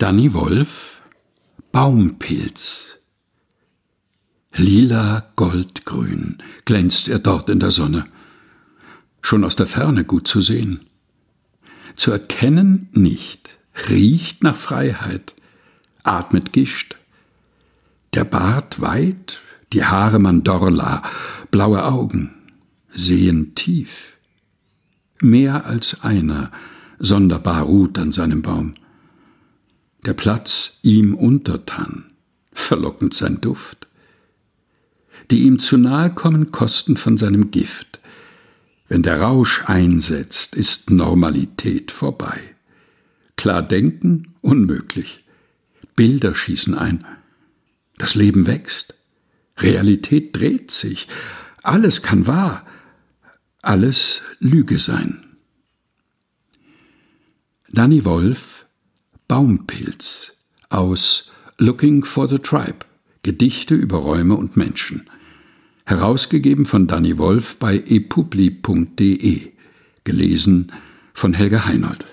Danny Wolf Baumpilz Lila goldgrün glänzt er dort in der Sonne, schon aus der Ferne gut zu sehen. Zu erkennen nicht, riecht nach Freiheit, atmet Gischt. Der Bart weit, die Haare Mandorla, blaue Augen, sehen tief. Mehr als einer sonderbar ruht an seinem Baum der Platz ihm untertan, verlockend sein Duft. Die ihm zu nahe kommen, kosten von seinem Gift. Wenn der Rausch einsetzt, ist Normalität vorbei. Klar denken unmöglich. Bilder schießen ein. Das Leben wächst. Realität dreht sich. Alles kann wahr, alles Lüge sein. Danny Wolf Baumpilz aus Looking for the Tribe Gedichte über Räume und Menschen. Herausgegeben von Danny Wolf bei epubli.de. Gelesen von Helga Heinold.